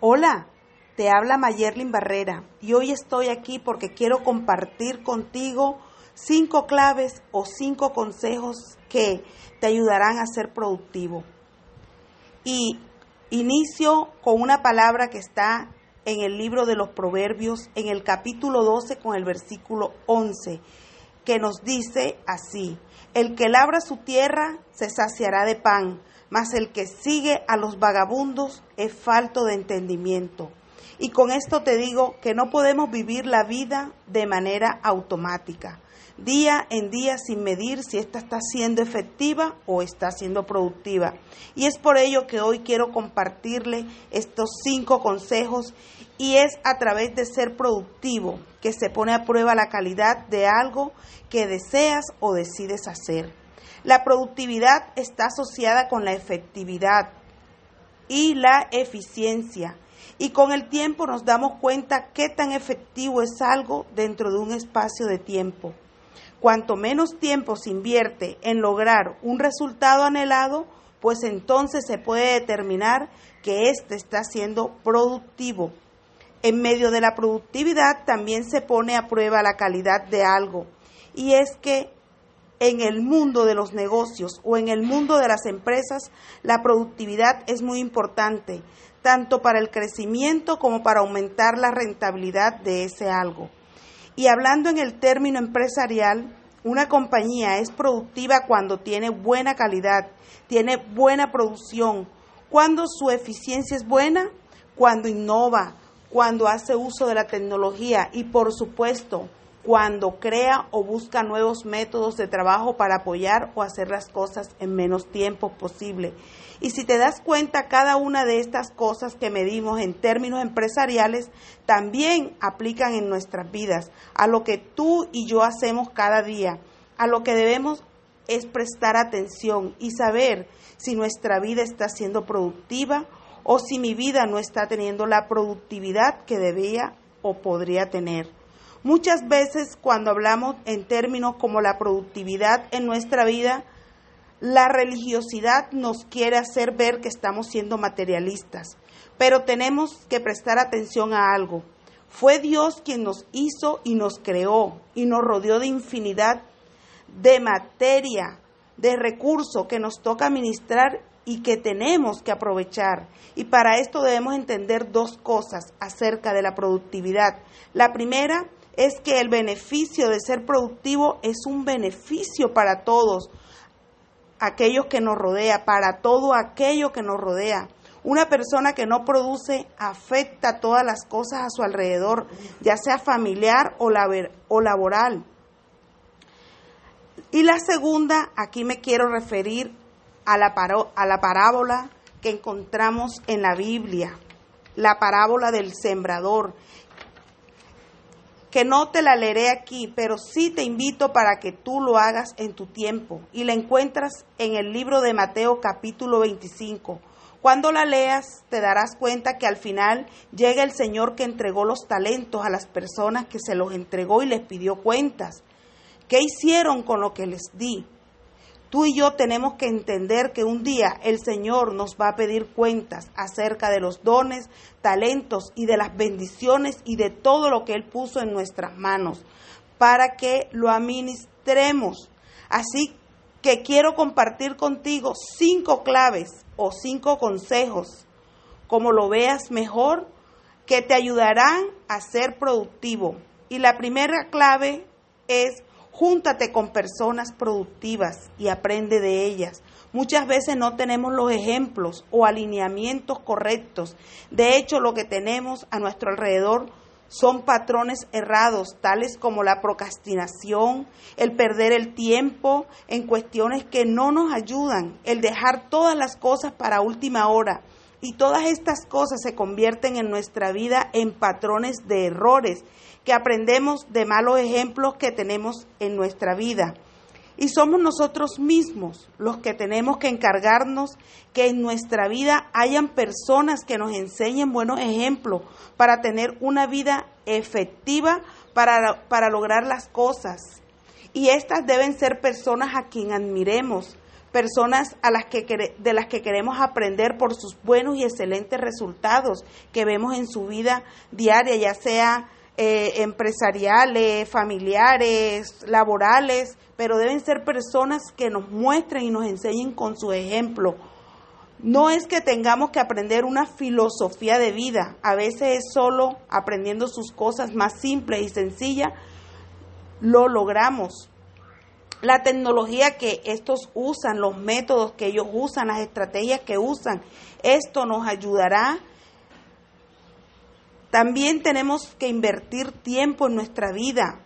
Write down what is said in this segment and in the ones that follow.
Hola, te habla Mayerlin Barrera y hoy estoy aquí porque quiero compartir contigo cinco claves o cinco consejos que te ayudarán a ser productivo. Y inicio con una palabra que está en el libro de los Proverbios, en el capítulo 12 con el versículo 11, que nos dice así, el que labra su tierra se saciará de pan, mas el que sigue a los vagabundos es falto de entendimiento. Y con esto te digo que no podemos vivir la vida de manera automática, día en día sin medir si esta está siendo efectiva o está siendo productiva. Y es por ello que hoy quiero compartirle estos cinco consejos y es a través de ser productivo que se pone a prueba la calidad de algo que deseas o decides hacer. La productividad está asociada con la efectividad y la eficiencia. Y con el tiempo nos damos cuenta qué tan efectivo es algo dentro de un espacio de tiempo. Cuanto menos tiempo se invierte en lograr un resultado anhelado, pues entonces se puede determinar que éste está siendo productivo. En medio de la productividad también se pone a prueba la calidad de algo. Y es que en el mundo de los negocios o en el mundo de las empresas, la productividad es muy importante, tanto para el crecimiento como para aumentar la rentabilidad de ese algo. Y hablando en el término empresarial, una compañía es productiva cuando tiene buena calidad, tiene buena producción, cuando su eficiencia es buena, cuando innova, cuando hace uso de la tecnología y por supuesto cuando crea o busca nuevos métodos de trabajo para apoyar o hacer las cosas en menos tiempo posible. Y si te das cuenta, cada una de estas cosas que medimos en términos empresariales también aplican en nuestras vidas, a lo que tú y yo hacemos cada día. A lo que debemos es prestar atención y saber si nuestra vida está siendo productiva o si mi vida no está teniendo la productividad que debía o podría tener. Muchas veces cuando hablamos en términos como la productividad en nuestra vida, la religiosidad nos quiere hacer ver que estamos siendo materialistas, pero tenemos que prestar atención a algo. Fue Dios quien nos hizo y nos creó y nos rodeó de infinidad de materia, de recursos que nos toca administrar y que tenemos que aprovechar. Y para esto debemos entender dos cosas acerca de la productividad. La primera es que el beneficio de ser productivo es un beneficio para todos aquellos que nos rodea, para todo aquello que nos rodea. Una persona que no produce afecta todas las cosas a su alrededor, ya sea familiar o, laboral. Y la segunda, aquí me quiero referir a la, a la parábola que encontramos en la Biblia, la parábola del sembrador que no te la leeré aquí, pero sí te invito para que tú lo hagas en tu tiempo y la encuentras en el libro de Mateo capítulo 25. Cuando la leas te darás cuenta que al final llega el Señor que entregó los talentos a las personas que se los entregó y les pidió cuentas. ¿Qué hicieron con lo que les di? Tú y yo tenemos que entender que un día el Señor nos va a pedir cuentas acerca de los dones, talentos y de las bendiciones y de todo lo que Él puso en nuestras manos para que lo administremos. Así que quiero compartir contigo cinco claves o cinco consejos, como lo veas mejor, que te ayudarán a ser productivo. Y la primera clave es Júntate con personas productivas y aprende de ellas. Muchas veces no tenemos los ejemplos o alineamientos correctos. De hecho, lo que tenemos a nuestro alrededor son patrones errados, tales como la procrastinación, el perder el tiempo en cuestiones que no nos ayudan, el dejar todas las cosas para última hora. Y todas estas cosas se convierten en nuestra vida en patrones de errores que aprendemos de malos ejemplos que tenemos en nuestra vida. Y somos nosotros mismos los que tenemos que encargarnos que en nuestra vida hayan personas que nos enseñen buenos ejemplos para tener una vida efectiva para, para lograr las cosas. Y estas deben ser personas a quien admiremos, personas a las que, de las que queremos aprender por sus buenos y excelentes resultados que vemos en su vida diaria, ya sea eh, empresariales, familiares, laborales, pero deben ser personas que nos muestren y nos enseñen con su ejemplo. No es que tengamos que aprender una filosofía de vida, a veces es solo aprendiendo sus cosas más simples y sencillas, lo logramos la tecnología que estos usan, los métodos que ellos usan, las estrategias que usan. Esto nos ayudará. También tenemos que invertir tiempo en nuestra vida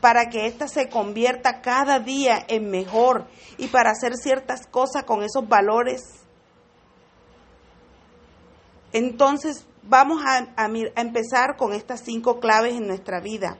para que ésta se convierta cada día en mejor y para hacer ciertas cosas con esos valores. Entonces vamos a, a empezar con estas cinco claves en nuestra vida.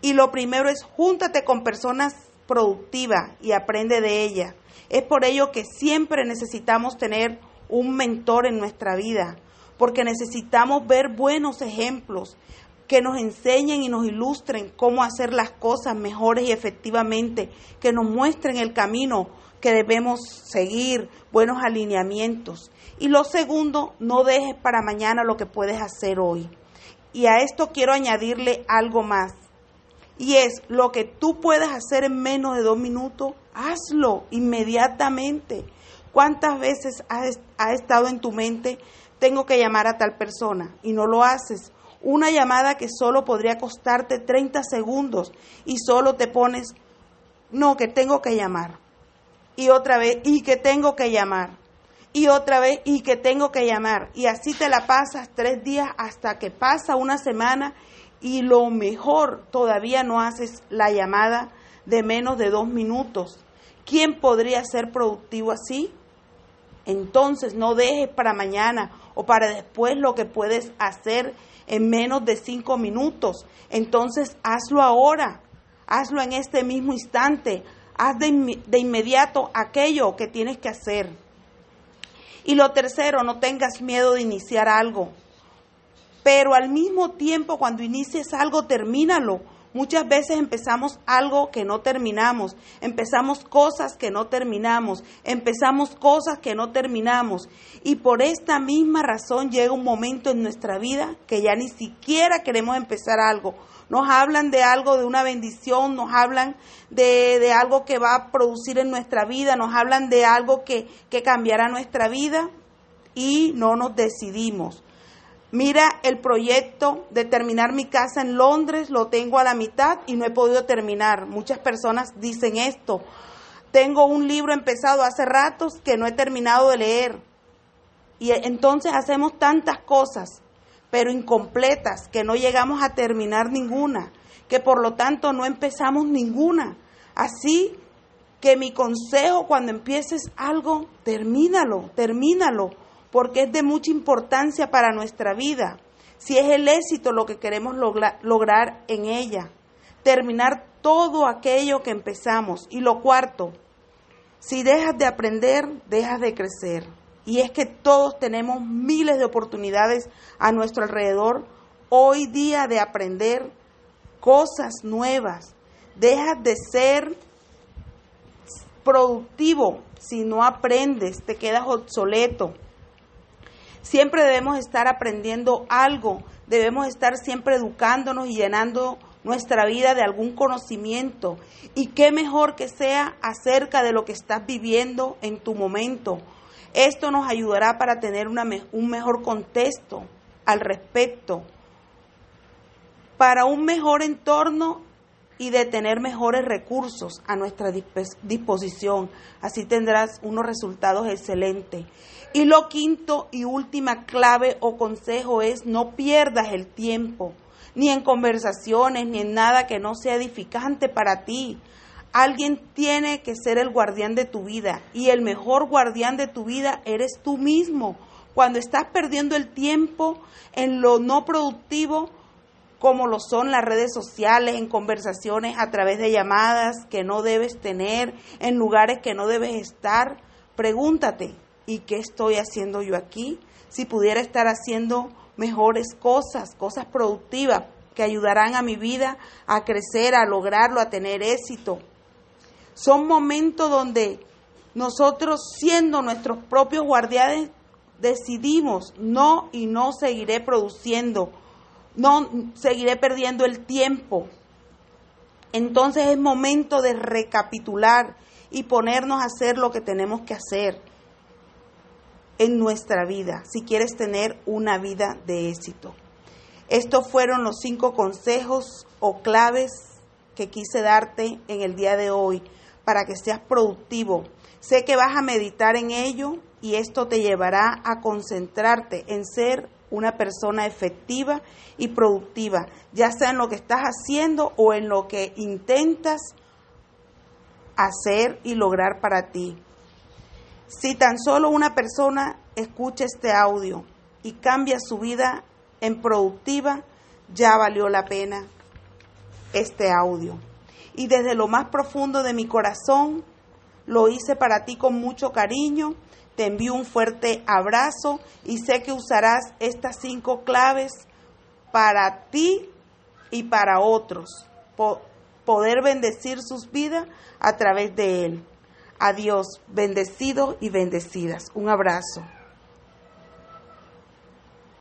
Y lo primero es júntate con personas productivas y aprende de ellas. Es por ello que siempre necesitamos tener un mentor en nuestra vida, porque necesitamos ver buenos ejemplos que nos enseñen y nos ilustren cómo hacer las cosas mejores y efectivamente, que nos muestren el camino que debemos seguir, buenos alineamientos. Y lo segundo, no dejes para mañana lo que puedes hacer hoy. Y a esto quiero añadirle algo más y es lo que tú puedes hacer en menos de dos minutos, hazlo inmediatamente. ¿Cuántas veces ha estado en tu mente, tengo que llamar a tal persona y no lo haces? Una llamada que solo podría costarte 30 segundos y solo te pones, no, que tengo que llamar. Y otra vez, y que tengo que llamar. Y otra vez, y que tengo que llamar. Y así te la pasas tres días hasta que pasa una semana y lo mejor, todavía no haces la llamada de menos de dos minutos. ¿Quién podría ser productivo así? Entonces no dejes para mañana o para después lo que puedes hacer en menos de cinco minutos. Entonces hazlo ahora, hazlo en este mismo instante, haz de, de inmediato aquello que tienes que hacer. Y lo tercero, no tengas miedo de iniciar algo pero al mismo tiempo cuando inicies algo, termínalo. Muchas veces empezamos algo que no terminamos, empezamos cosas que no terminamos, empezamos cosas que no terminamos. Y por esta misma razón llega un momento en nuestra vida que ya ni siquiera queremos empezar algo. Nos hablan de algo, de una bendición, nos hablan de, de algo que va a producir en nuestra vida, nos hablan de algo que, que cambiará nuestra vida y no nos decidimos. Mira el proyecto de terminar mi casa en Londres, lo tengo a la mitad y no he podido terminar. Muchas personas dicen esto. Tengo un libro empezado hace ratos que no he terminado de leer. Y entonces hacemos tantas cosas, pero incompletas, que no llegamos a terminar ninguna, que por lo tanto no empezamos ninguna. Así que mi consejo cuando empieces algo, termínalo, termínalo porque es de mucha importancia para nuestra vida, si es el éxito lo que queremos lograr en ella, terminar todo aquello que empezamos. Y lo cuarto, si dejas de aprender, dejas de crecer. Y es que todos tenemos miles de oportunidades a nuestro alrededor hoy día de aprender cosas nuevas. Dejas de ser productivo si no aprendes, te quedas obsoleto. Siempre debemos estar aprendiendo algo, debemos estar siempre educándonos y llenando nuestra vida de algún conocimiento. Y qué mejor que sea acerca de lo que estás viviendo en tu momento. Esto nos ayudará para tener un mejor contexto al respecto, para un mejor entorno y de tener mejores recursos a nuestra disposición. Así tendrás unos resultados excelentes. Y lo quinto y última clave o consejo es no pierdas el tiempo, ni en conversaciones, ni en nada que no sea edificante para ti. Alguien tiene que ser el guardián de tu vida y el mejor guardián de tu vida eres tú mismo. Cuando estás perdiendo el tiempo en lo no productivo, como lo son las redes sociales, en conversaciones a través de llamadas que no debes tener, en lugares que no debes estar, pregúntate, ¿y qué estoy haciendo yo aquí? Si pudiera estar haciendo mejores cosas, cosas productivas que ayudarán a mi vida a crecer, a lograrlo, a tener éxito. Son momentos donde nosotros siendo nuestros propios guardianes, decidimos no y no seguiré produciendo, no seguiré perdiendo el tiempo. Entonces es momento de recapitular y ponernos a hacer lo que tenemos que hacer en nuestra vida, si quieres tener una vida de éxito. Estos fueron los cinco consejos o claves que quise darte en el día de hoy para que seas productivo. Sé que vas a meditar en ello y esto te llevará a concentrarte en ser una persona efectiva y productiva, ya sea en lo que estás haciendo o en lo que intentas hacer y lograr para ti. Si tan solo una persona escucha este audio y cambia su vida en productiva, ya valió la pena este audio. Y desde lo más profundo de mi corazón, lo hice para ti con mucho cariño. Te envío un fuerte abrazo y sé que usarás estas cinco claves para ti y para otros. poder bendecir sus vidas a través de él. Adiós, bendecidos y bendecidas. Un abrazo.